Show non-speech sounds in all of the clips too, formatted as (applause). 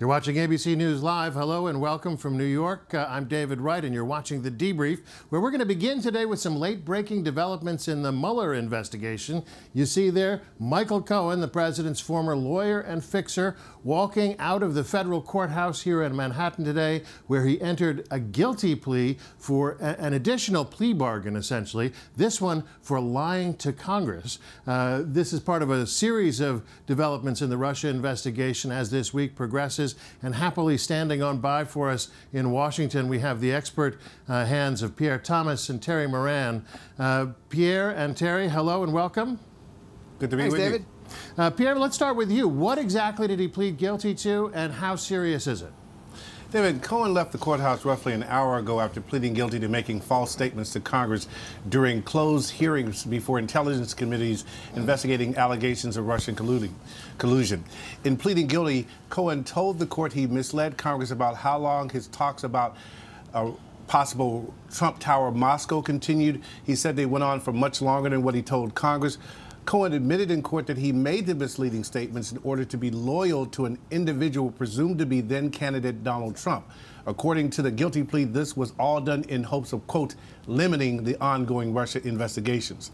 You're watching ABC News Live. Hello and welcome from New York. Uh, I'm David Wright, and you're watching The Debrief, where we're going to begin today with some late breaking developments in the Mueller investigation. You see there Michael Cohen, the president's former lawyer and fixer, walking out of the federal courthouse here in Manhattan today, where he entered a guilty plea for an additional plea bargain, essentially. This one for lying to Congress. Uh, this is part of a series of developments in the Russia investigation as this week progresses. And happily standing on by for us in Washington, we have the expert uh, hands of Pierre Thomas and Terry Moran. Uh, Pierre and Terry, hello and welcome. Good to be Thanks, with David. you. Uh, Pierre, let's start with you. What exactly did he plead guilty to, and how serious is it? David, Cohen left the courthouse roughly an hour ago after pleading guilty to making false statements to Congress during closed hearings before intelligence committees investigating allegations of Russian collusion. In pleading guilty, Cohen told the court he misled Congress about how long his talks about a possible Trump Tower Moscow continued. He said they went on for much longer than what he told Congress. Cohen admitted in court that he made the misleading statements in order to be loyal to an individual presumed to be then candidate Donald Trump. According to the guilty plea, this was all done in hopes of, quote, limiting the ongoing Russia investigations.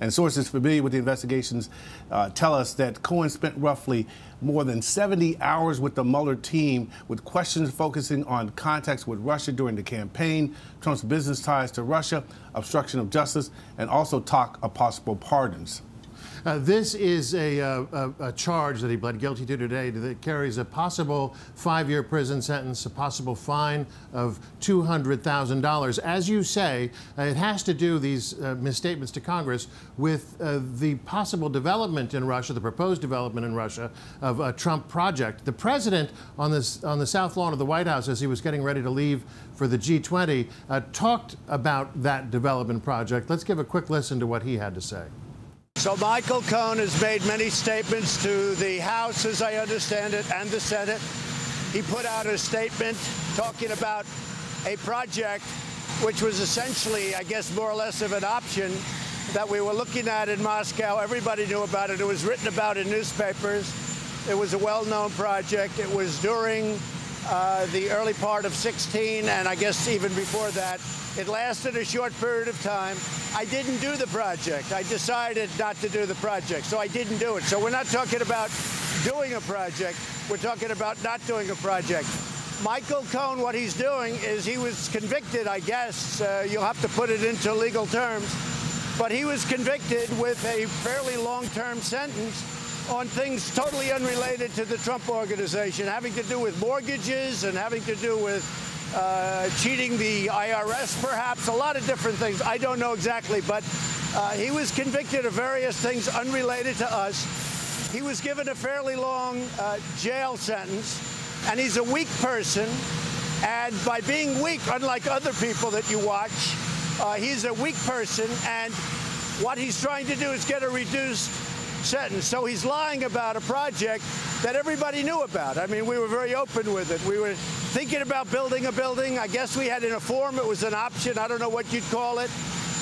And sources familiar with the investigations uh, tell us that Cohen spent roughly more than 70 hours with the Mueller team, with questions focusing on contacts with Russia during the campaign, Trump's business ties to Russia, obstruction of justice, and also talk of possible pardons. Uh, this is a, uh, a, a charge that he pled guilty to today that carries a possible five year prison sentence, a possible fine of $200,000. As you say, uh, it has to do, these uh, misstatements to Congress, with uh, the possible development in Russia, the proposed development in Russia of a Trump project. The president on, this, on the south lawn of the White House, as he was getting ready to leave for the G20, uh, talked about that development project. Let's give a quick listen to what he had to say. So Michael Cohen has made many statements to the House, as I understand it, and the Senate. He put out a statement talking about a project which was essentially, I guess, more or less of an option that we were looking at in Moscow. Everybody knew about it. It was written about in newspapers. It was a well-known project. It was during uh, the early part of 16, and I guess even before that. It lasted a short period of time. I didn't do the project. I decided not to do the project, so I didn't do it. So we're not talking about doing a project. We're talking about not doing a project. Michael Cohen, what he's doing is he was convicted, I guess. Uh, you'll have to put it into legal terms. But he was convicted with a fairly long-term sentence on things totally unrelated to the Trump organization, having to do with mortgages and having to do with uh, cheating the IRS, perhaps, a lot of different things. I don't know exactly, but uh, he was convicted of various things unrelated to us. He was given a fairly long uh, jail sentence, and he's a weak person. And by being weak, unlike other people that you watch, uh, he's a weak person, and what he's trying to do is get a reduced sentence. So he's lying about a project that everybody knew about. I mean, we were very open with it. We were thinking about building a building. I guess we had in a form, it was an option. I don't know what you'd call it.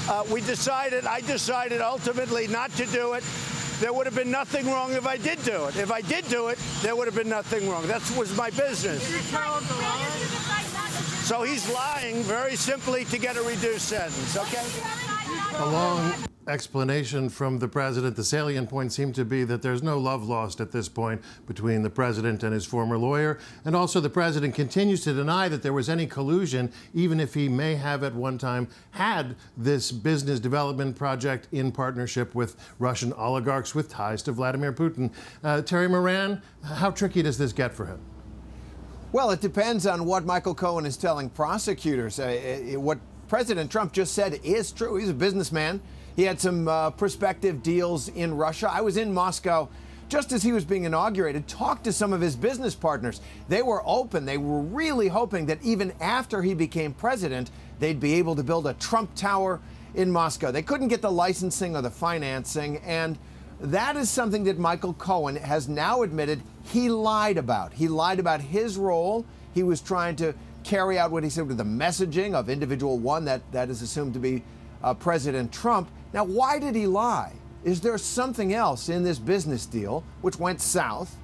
Uh, we decided, I decided ultimately not to do it. There would have been nothing wrong if I did do it. If I did do it, there would have been nothing wrong. That was my business. So he's lying very simply to get a reduced sentence, okay? A long explanation from the president. The salient point seemed to be that there's no love lost at this point between the president and his former lawyer. And also, the president continues to deny that there was any collusion, even if he may have at one time had this business development project in partnership with Russian oligarchs with ties to Vladimir Putin. Uh, Terry Moran, how tricky does this get for him? Well, it depends on what Michael Cohen is telling prosecutors. Uh, uh, what President Trump just said is true. He's a businessman. He had some uh, prospective deals in Russia. I was in Moscow just as he was being inaugurated, talked to some of his business partners. They were open. They were really hoping that even after he became president, they'd be able to build a Trump Tower in Moscow. They couldn't get the licensing or the financing, and that is something that Michael Cohen has now admitted he lied about. He lied about his role. He was trying to carry out what he said with the messaging of individual one that, that is assumed to be uh, President Trump. Now, why did he lie? Is there something else in this business deal which went south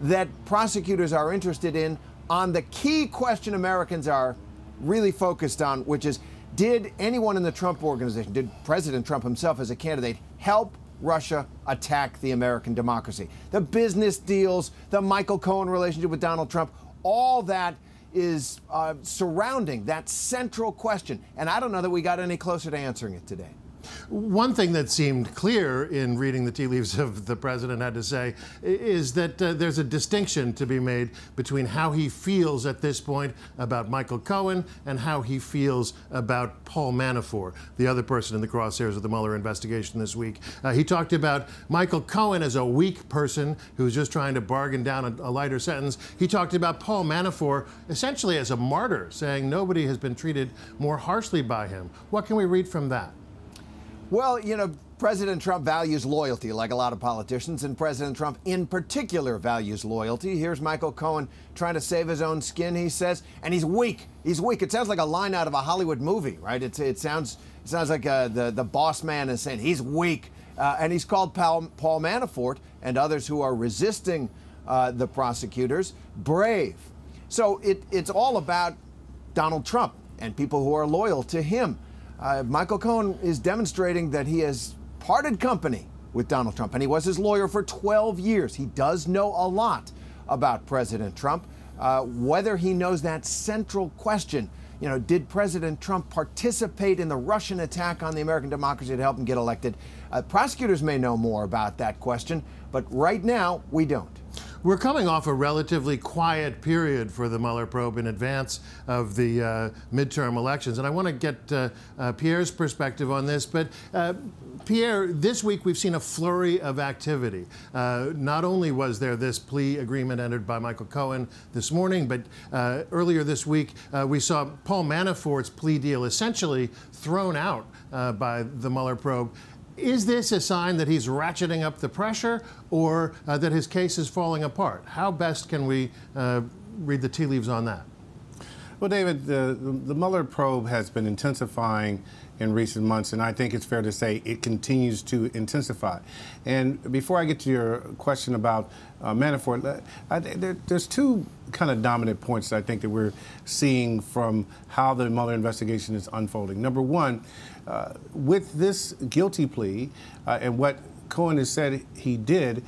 that prosecutors are interested in on the key question Americans are really focused on, which is did anyone in the Trump organization, did President Trump himself as a candidate, help Russia attack the American democracy? The business deals, the Michael Cohen relationship with Donald Trump, all that is uh, surrounding that central question. And I don't know that we got any closer to answering it today. One thing that seemed clear in reading the tea leaves of the president had to say is that uh, there's a distinction to be made between how he feels at this point about Michael Cohen and how he feels about Paul Manafort, the other person in the crosshairs of the Mueller investigation this week. Uh, he talked about Michael Cohen as a weak person who's just trying to bargain down a, a lighter sentence. He talked about Paul Manafort essentially as a martyr, saying nobody has been treated more harshly by him. What can we read from that? Well, you know, President Trump values loyalty like a lot of politicians, and President Trump in particular values loyalty. Here's Michael Cohen trying to save his own skin, he says, and he's weak. He's weak. It sounds like a line out of a Hollywood movie, right? It, it sounds it sounds like uh, the, the boss man is saying he's weak. Uh, and he's called Paul, Paul, Manafort and others who are resisting uh, the prosecutors brave. So it, it's all about Donald Trump and people who are loyal to him. Uh, Michael Cohen is demonstrating that he has parted company with Donald Trump, and he was his lawyer for 12 years. He does know a lot about President Trump. Uh, whether he knows that central question, you know, did President Trump participate in the Russian attack on the American democracy to help him get elected? Uh, prosecutors may know more about that question, but right now we don't. We're coming off a relatively quiet period for the Mueller probe in advance of the uh, midterm elections. And I want to get uh, uh, Pierre's perspective on this. But uh, Pierre, this week we've seen a flurry of activity. Uh, not only was there this plea agreement entered by Michael Cohen this morning, but uh, earlier this week we saw Paul Manafort's plea deal essentially thrown out by the Mueller probe. Is this a sign that he's ratcheting up the pressure or uh, that his case is falling apart? How best can we uh, read the tea leaves on that? Well, David, the, the Mueller probe has been intensifying in recent months, and I think it's fair to say it continues to intensify. And before I get to your question about uh, Manafort, I, there, there's two kind of dominant points that I think that we're seeing from how the Mueller investigation is unfolding. Number one, uh, with this guilty plea uh, and what Cohen has said he did,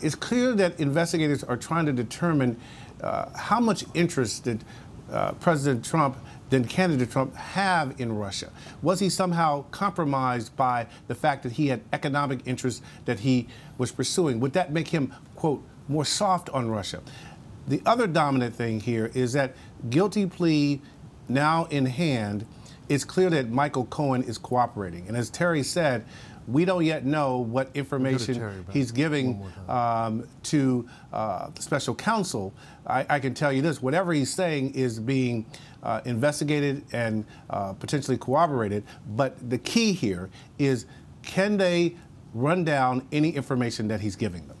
it's clear that investigators are trying to determine uh, how much interest did uh, President Trump than candidate Trump have in Russia? Was he somehow compromised by the fact that he had economic interests that he was pursuing? Would that make him, quote, more soft on Russia? The other dominant thing here is that guilty plea now in hand, it's clear that Michael Cohen is cooperating. And as Terry said, we don't yet know what information he's giving um, to uh, the special counsel. I, I, can tell you this whatever he's saying is being uh, investigated and uh, potentially corroborated. But the key here is can they run down any information that he's giving them?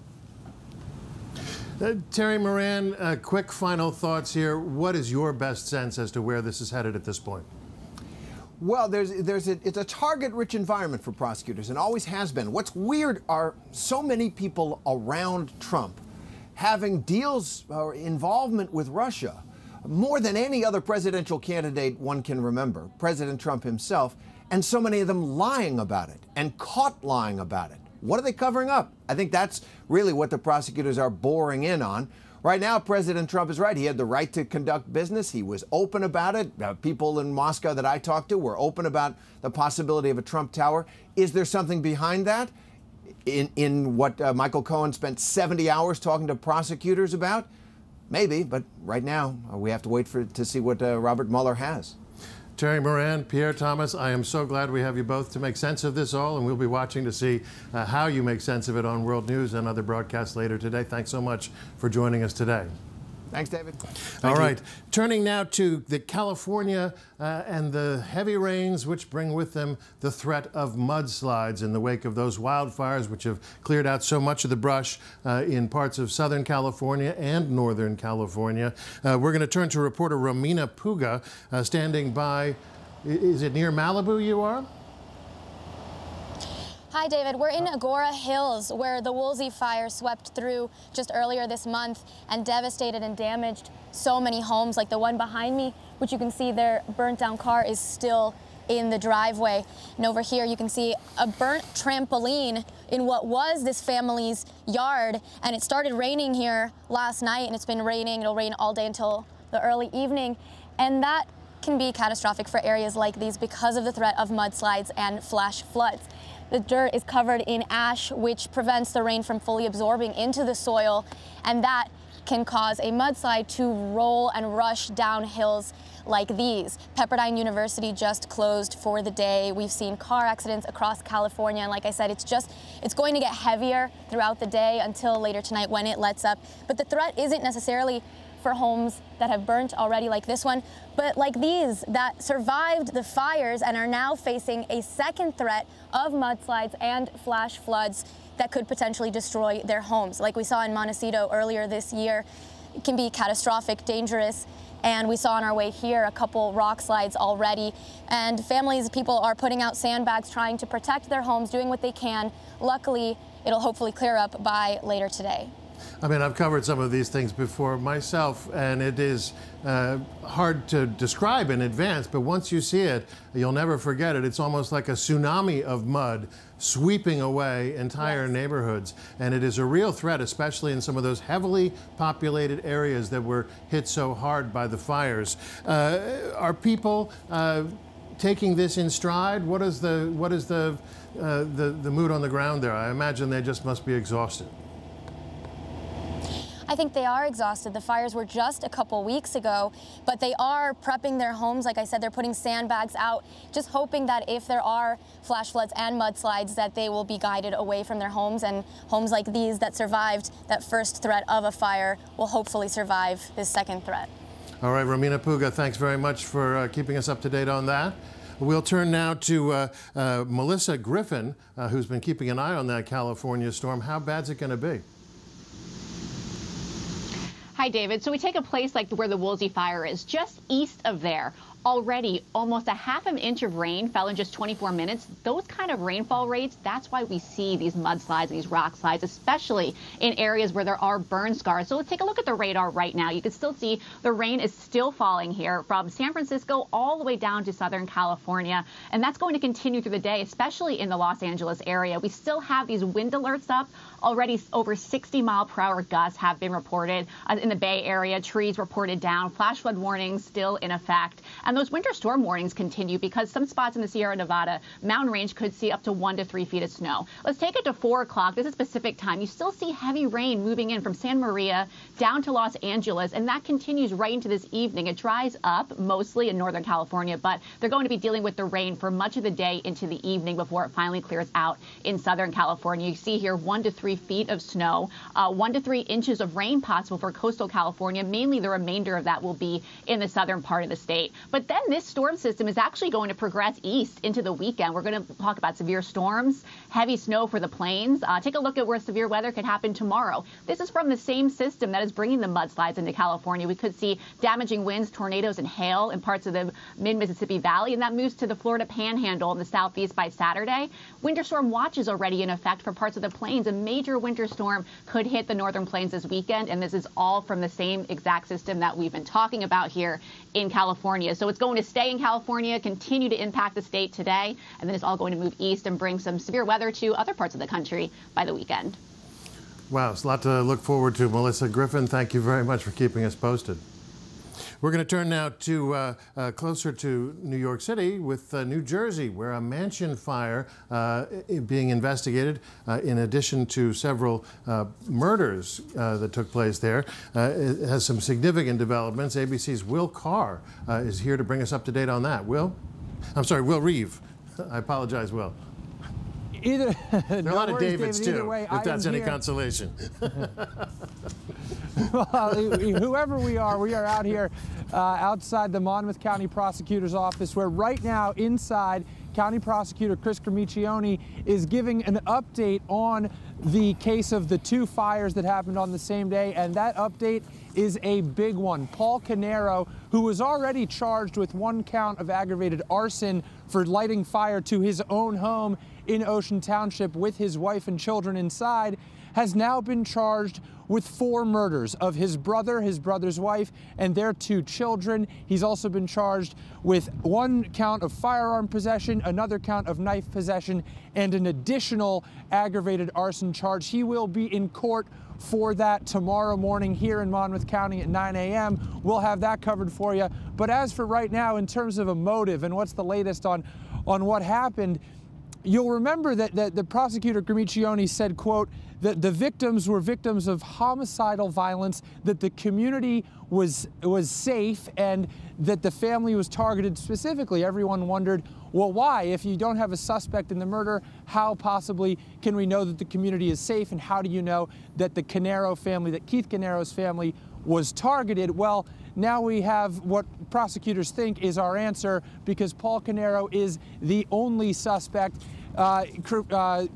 Uh, Terry Moran, uh, quick final thoughts here. What is your best sense as to where this is headed at this point? Well, there's, there's a, it's a target-rich environment for prosecutors, and always has been. What's weird are so many people around Trump having deals or involvement with Russia, more than any other presidential candidate one can remember, President Trump himself, and so many of them lying about it and caught lying about it. What are they covering up? I think that's really what the prosecutors are boring in on. Right now, President Trump is right. He had the right to conduct business. He was open about it. Uh, people in Moscow that I talked to were open about the possibility of a Trump Tower. Is there something behind that? In, in what uh, Michael Cohen spent 70 hours talking to prosecutors about? Maybe, but right now uh, we have to wait for to see what uh, Robert Mueller has. Terry Moran, Pierre Thomas, I am so glad we have you both to make sense of this all, and we'll be watching to see uh, how you make sense of it on World News and other broadcasts later today. Thanks so much for joining us today. Thanks, David. Thank All right. You. Turning now to the California uh, and the heavy rains, which bring with them the threat of mudslides in the wake of those wildfires, which have cleared out so much of the brush uh, in parts of Southern California and Northern California. Uh, we're going to turn to reporter Romina Puga, uh, standing by. Is it near Malibu you are? Hi, David. We're in Agoura Hills, where the Woolsey fire swept through just earlier this month and devastated and damaged so many homes, like the one behind me, which you can see their burnt down car is still in the driveway. And over here, you can see a burnt trampoline in what was this family's yard. And it started raining here last night, and it's been raining. It'll rain all day until the early evening. And that can be catastrophic for areas like these because of the threat of mudslides and flash floods. The dirt is covered in ash, which prevents the rain from fully absorbing into the soil, and that can cause a mudslide to roll and rush down hills like these. Pepperdine University just closed for the day. We've seen car accidents across California, and like I said, it's just, it's going to get heavier throughout the day until later tonight when it lets up. But the threat isn't necessarily for homes that have burnt already like this one, but like these that survived the fires and are now facing a second threat of mudslides and flash floods that could potentially destroy their homes. Like we saw in Montecito earlier this year, it can be catastrophic, dangerous, and we saw on our way here a couple rock slides already. And families, people are putting out sandbags trying to protect their homes, doing what they can. Luckily, it'll hopefully clear up by later today. I mean, I've covered some of these things before myself, and it is uh, hard to describe in advance, but once you see it, you'll never forget it. It's almost like a tsunami of mud sweeping away entire yes. neighborhoods, and it is a real threat, especially in some of those heavily populated areas that were hit so hard by the fires. Uh, are people uh, taking this in stride? What is the what is the, uh, the the mood on the ground there? I imagine they just must be exhausted. I think they are exhausted. The fires were just a couple weeks ago, but they are prepping their homes. Like I said, they're putting sandbags out, just hoping that if there are flash floods and mudslides, that they will be guided away from their homes. And homes like these that survived that first threat of a fire will hopefully survive this second threat. All right, Romina Puga, thanks very much for uh, keeping us up to date on that. We'll turn now to uh, uh, Melissa Griffin, uh, who's been keeping an eye on that California storm. How bad's it going to be? Hi, David. So we take a place like where the Woolsey fire is, just east of there already almost a half an inch of rain fell in just 24 minutes. Those kind of rainfall rates, that's why we see these mudslides and these rock slides, especially in areas where there are burn scars. So let's take a look at the radar right now. You can still see the rain is still falling here from San Francisco all the way down to Southern California. And that's going to continue through the day, especially in the Los Angeles area. We still have these wind alerts up. Already over 60 mile per hour gusts have been reported uh, in the Bay Area. Trees reported down. Flash flood warnings still in effect. And those winter storm warnings continue because some spots in the Sierra Nevada mountain range could see up to one to three feet of snow. Let's take it to four o'clock. This is Pacific time. You still see heavy rain moving in from San Maria down to Los Angeles, and that continues right into this evening. It dries up mostly in Northern California, but they're going to be dealing with the rain for much of the day into the evening before it finally clears out in Southern California. You see here one to three feet of snow, uh, one to three inches of rain possible for coastal California. Mainly the remainder of that will be in the southern part of the state. But then this storm system is actually going to progress east into the weekend. We're going to talk about severe storms, heavy snow for the plains. Uh, take a look at where severe weather could happen tomorrow. This is from the same system that is bringing the mudslides into California. We could see damaging winds, tornadoes, and hail in parts of the mid Mississippi Valley, and that moves to the Florida Panhandle in the southeast by Saturday. Winter storm watch is already in effect for parts of the plains. A major winter storm could hit the northern plains this weekend, and this is all from the same exact system that we've been talking about here in California. So it's going to stay in California, continue to impact the state today, and then it's all going to move east and bring some severe weather to other parts of the country by the weekend. Wow, it's a lot to look forward to. Melissa Griffin, thank you very much for keeping us posted. We're going to turn now to uh, uh, closer to New York City with uh, New Jersey, where a mansion fire uh, being investigated, uh, in addition to several uh, murders that took place there, it has some significant developments. ABC's Will Carr is here to bring us up to date on that. Will? I'm sorry, Will Reeve. (laughs) I apologize, Will. Either there are no a lot of (laughs) Davids too, way, if I that's any here. consolation. (laughs) whoever we are, we are out here uh, outside the Monmouth County Prosecutor's Office, where right now inside County Prosecutor Chris Gramiccioni is giving an update on the case of the two fires that happened on the same day, and that update is a big one. Paul Caneiro, who was already charged with one count of aggravated arson for lighting fire to his own home in Ocean Township with his wife and children inside, has now been charged with four murders of his brother, his brother's wife, and their two children. He's also been charged with one count of firearm possession, another count of knife possession, and an additional aggravated arson charge. He will be in court for that tomorrow morning here in Monmouth County at 9 a.m. We'll have that covered for you. But as for right now, in terms of a motive and what's the latest on, on what happened, you'll remember that, that the prosecutor Gramiccioni said, quote, that the victims were victims of homicidal violence, that the community was, was safe, and that the family was targeted specifically. Everyone wondered, well, why? If you don't have a suspect in the murder, how possibly can we know that the community is safe? And how do you know that the Caneiro family, that Keith Caneiro's family was targeted? Well, now we have what prosecutors think is our answer because Paul Caneiro is the only suspect. Uh, uh,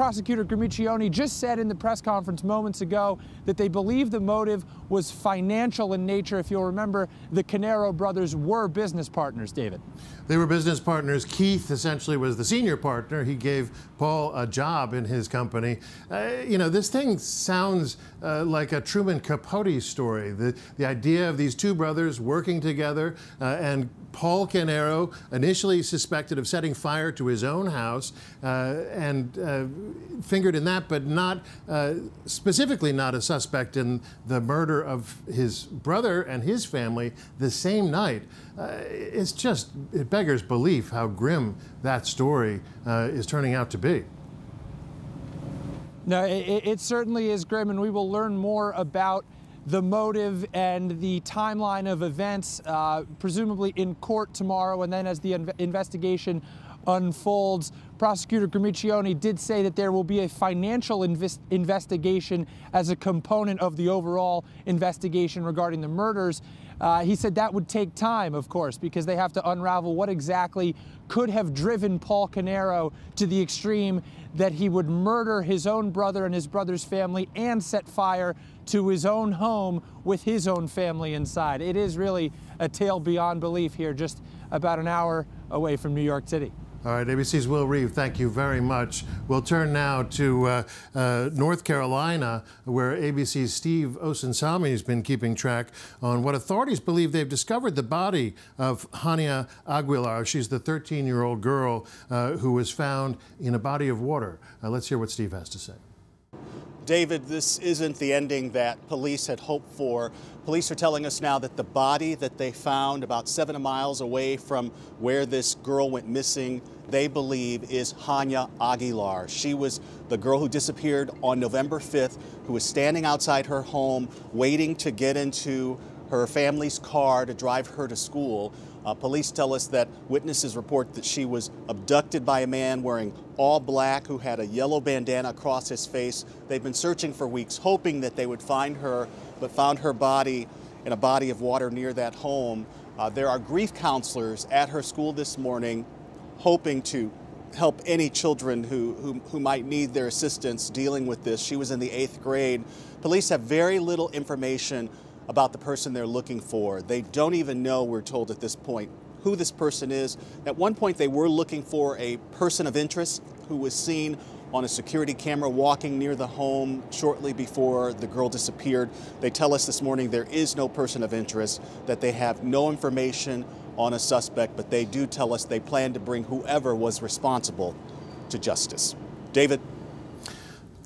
Prosecutor Gramiccioni just said in the press conference moments ago that they believe the motive was financial in nature. If you'll remember, the Caneiro brothers were business partners, David. They were business partners. Keith essentially was the senior partner. He gave Paul a job in his company. Uh, you know, this thing sounds uh, like a Truman Capote story. The, the idea of these two brothers working together uh, and Paul Caneiro, initially suspected of setting fire to his own house uh, and uh, fingered in that, but not uh, specifically not a suspect in the murder of his brother and his family the same night. Uh, it's just, it beggars belief how grim that story uh, is turning out to be. No, it, it certainly is grim, and we will learn more about the motive and the timeline of events, uh, presumably in court tomorrow, and then as the inv investigation unfolds. Prosecutor Gramiccioni did say that there will be a financial invest investigation as a component of the overall investigation regarding the murders. Uh, he said that would take time, of course, because they have to unravel what exactly could have driven Paul Caneiro to the extreme that he would murder his own brother and his brother's family and set fire to his own home with his own family inside. It is really a tale beyond belief here, just about an hour away from New York City. All right, ABC's Will Reeve, thank you very much. We'll turn now to uh, uh, North Carolina, where ABC's Steve Osunsami has been keeping track on what authorities believe they've discovered the body of Hania Aguilar. She's the 13 year old girl uh, who was found in a body of water. Uh, let's hear what Steve has to say. David, this isn't the ending that police had hoped for. Police are telling us now that the body that they found about seven miles away from where this girl went missing, they believe is Hania Aguilar. She was the girl who disappeared on November 5th, who was standing outside her home waiting to get into her family's car to drive her to school. Uh, police tell us that witnesses report that she was abducted by a man wearing all black who had a yellow bandana across his face. They've been searching for weeks, hoping that they would find her, but found her body in a body of water near that home. Uh, there are grief counselors at her school this morning hoping to help any children who, who, who, might need their assistance dealing with this. She was in the eighth grade. Police have very little information about the person they're looking for. They don't even know, we're told at this point, who this person is. At one point, they were looking for a person of interest who was seen on a security camera walking near the home shortly before the girl disappeared. They tell us this morning there is no person of interest, that they have no information on a suspect, but they do tell us they plan to bring whoever was responsible to justice. David?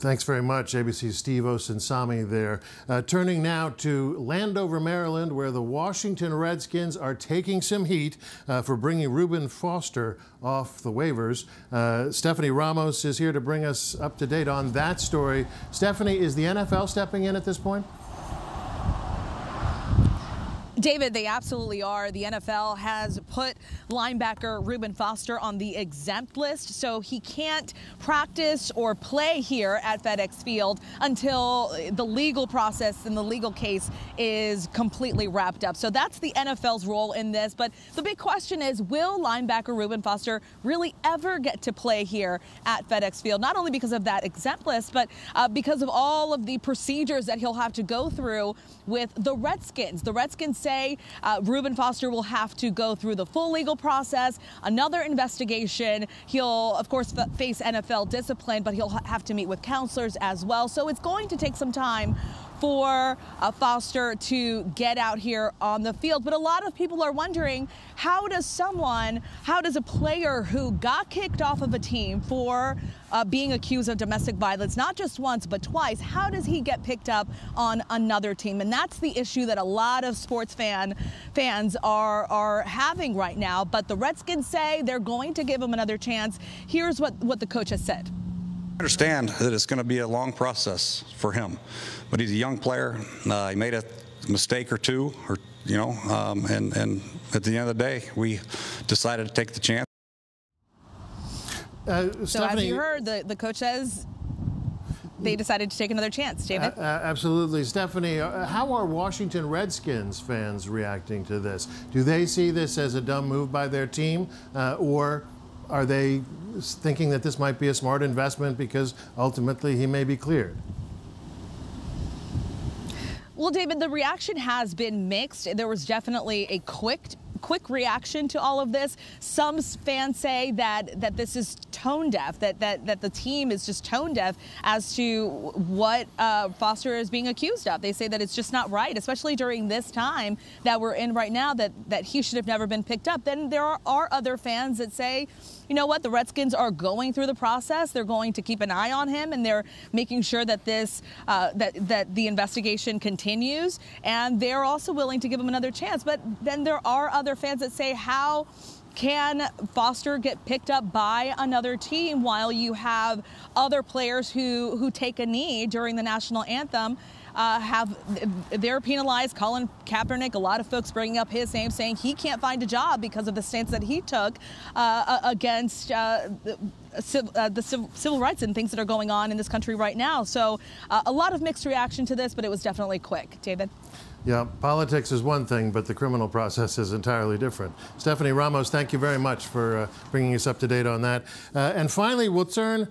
Thanks very much, ABC's Steve Osunsami there. Uh, turning now to Landover, Maryland, where the Washington Redskins are taking some heat uh, for bringing Reuben Foster off the waivers. Uh, Stephanie Ramos is here to bring us up to date on that story. Stephanie, is the NFL stepping in at this point? David, they absolutely are. The NFL has put linebacker Reuben Foster on the exempt list, so he can't practice or play here at FedEx Field until the legal process and the legal case is completely wrapped up. So that's the NFL's role in this. But the big question is will linebacker Reuben Foster really ever get to play here at FedEx Field? Not only because of that exempt list, but uh, because of all of the procedures that he'll have to go through with the Redskins. The Redskins say uh, Reuben Foster will have to go through the full legal process, another investigation. He'll, of course, face NFL discipline, but he'll ha- have to meet with counselors as well. So it's going to take some time for uh, Foster to get out here on the field. But a lot of people are wondering how does someone, how does a player who got kicked off of a team for uh, being accused of domestic violence, not just once, but twice, how does he get picked up on another team? And that's the issue that a lot of sports fan fans are, are having right now. But the Redskins say they're going to give him another chance. Here's what, what the coach has said. I understand that it's going to be a long process for him, but he's a young player. Uh, he made a mistake or two, or you know, um, and and at the end of the day, we decided to take the chance. Uh, So as you heard, the, the coach says they decided to take another chance. David? Uh, absolutely. Stephanie, uh, how are Washington Redskins fans reacting to this? Do they see this as a dumb move by their team, uh, or are they thinking that this might be a smart investment because ultimately he may be cleared? Well, David, the reaction has been mixed. There was definitely a quick quick reaction to all of this. Some fans say that that this is tone deaf, that that that the team is just tone deaf as to what uh, Foster is being accused of. They say that it's just not right, especially during this time that we're in right now. That that he should have never been picked up. Then there are, are other fans that say you know what? The Redskins are going through the process. They're going to keep an eye on him, and they're making sure that this uh, that that the investigation continues. And they're also willing to give him another chance. But then there are other fans that say, how can Foster get picked up by another team while you have other players who who take a knee during the national anthem? Uh, have they're penalized. Colin Kaepernick, a lot of folks bringing up his name, saying he can't find a job because of the stance that he took uh, against. Uh, uh, the civil rights and things that are going on in this country right now. So, uh, a lot of mixed reaction to this, but it was definitely quick. David? Yeah, politics is one thing, but the criminal process is entirely different. Stephanie Ramos, thank you very much for uh, bringing us up to date on that. Uh, and finally, we'll turn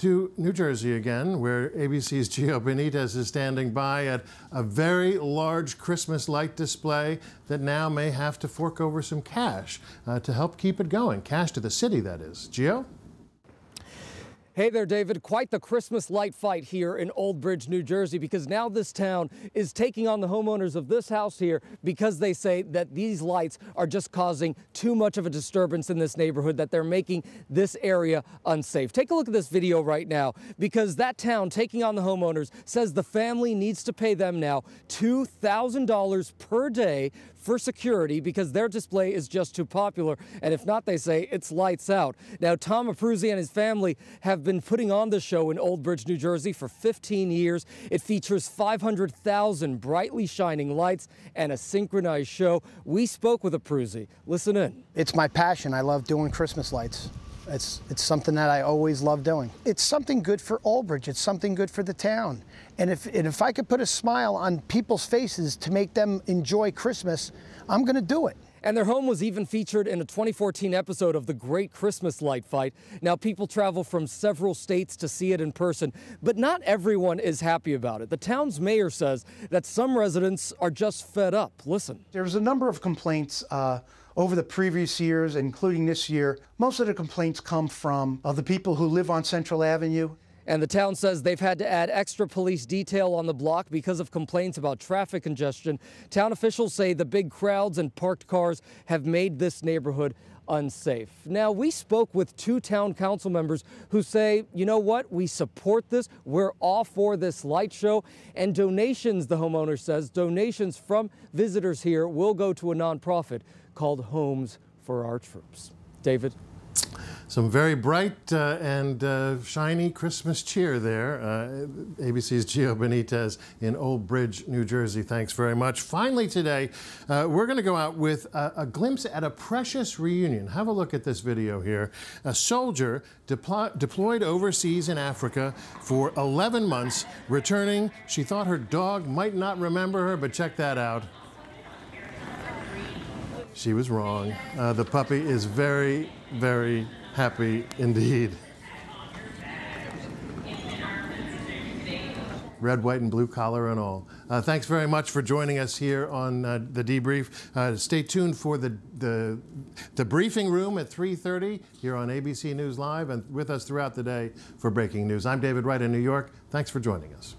to New Jersey again, where ABC's Gio Benitez is standing by at a very large Christmas light display that now may have to fork over some cash uh, to help keep it going. Cash to the city, that is. Gio? Hey there, David. Quite the Christmas light fight here in Old Bridge, New Jersey, because now this town is taking on the homeowners of this house here because they say that these lights are just causing too much of a disturbance in this neighborhood, that they're making this area unsafe. Take a look at this video right now because that town taking on the homeowners says the family needs to pay them now $2,000 per day for security because their display is just too popular. And if not, they say it's lights out. Now, Tom Abruzzi and his family have been putting on the show in Old Bridge, New Jersey for 15 years. It features 500,000 brightly shining lights and a synchronized show. We spoke with Abruzzi. Listen in. It's my passion. I love doing Christmas lights. It's, it's something that I always love doing. It's something good for Old Bridge. It's something good for the town. And if, and if I could put a smile on people's faces to make them enjoy Christmas, I'm going to do it. And their home was even featured in a 2014 episode of The Great Christmas Light Fight. Now, people travel from several states to see it in person, but not everyone is happy about it. The town's mayor says that some residents are just fed up. Listen. There's a number of complaints. Uh, over the previous years, including this year, most of the complaints come from uh, the people who live on Central Avenue. And the town says they've had to add extra police detail on the block because of complaints about traffic congestion. Town officials say the big crowds and parked cars have made this neighborhood unsafe. Now, we spoke with two town council members who say, you know what, we support this, we're all for this light show, and donations, the homeowner says, donations from visitors here will go to a nonprofit called Homes for Our Troops. David? Some very bright uh, and uh, shiny Christmas cheer there. Uh, ABC's Gio Benitez in Old Bridge, New Jersey. Thanks very much. Finally, today, uh, we're going to go out with a, a, glimpse at a precious reunion. Have a look at this video here. A soldier deplo deployed overseas in Africa for 11 months, returning. She thought her dog might not remember her, but check that out. She was wrong. Uh, the puppy is very, very happy indeed. Red, white, and blue collar and all. Uh, thanks very much for joining us here on uh, the debrief. Uh, stay tuned for the, the, the briefing room at 3:30 here on ABC News Live, and with us throughout the day for breaking news. I'm David Wright in New York. Thanks for joining us.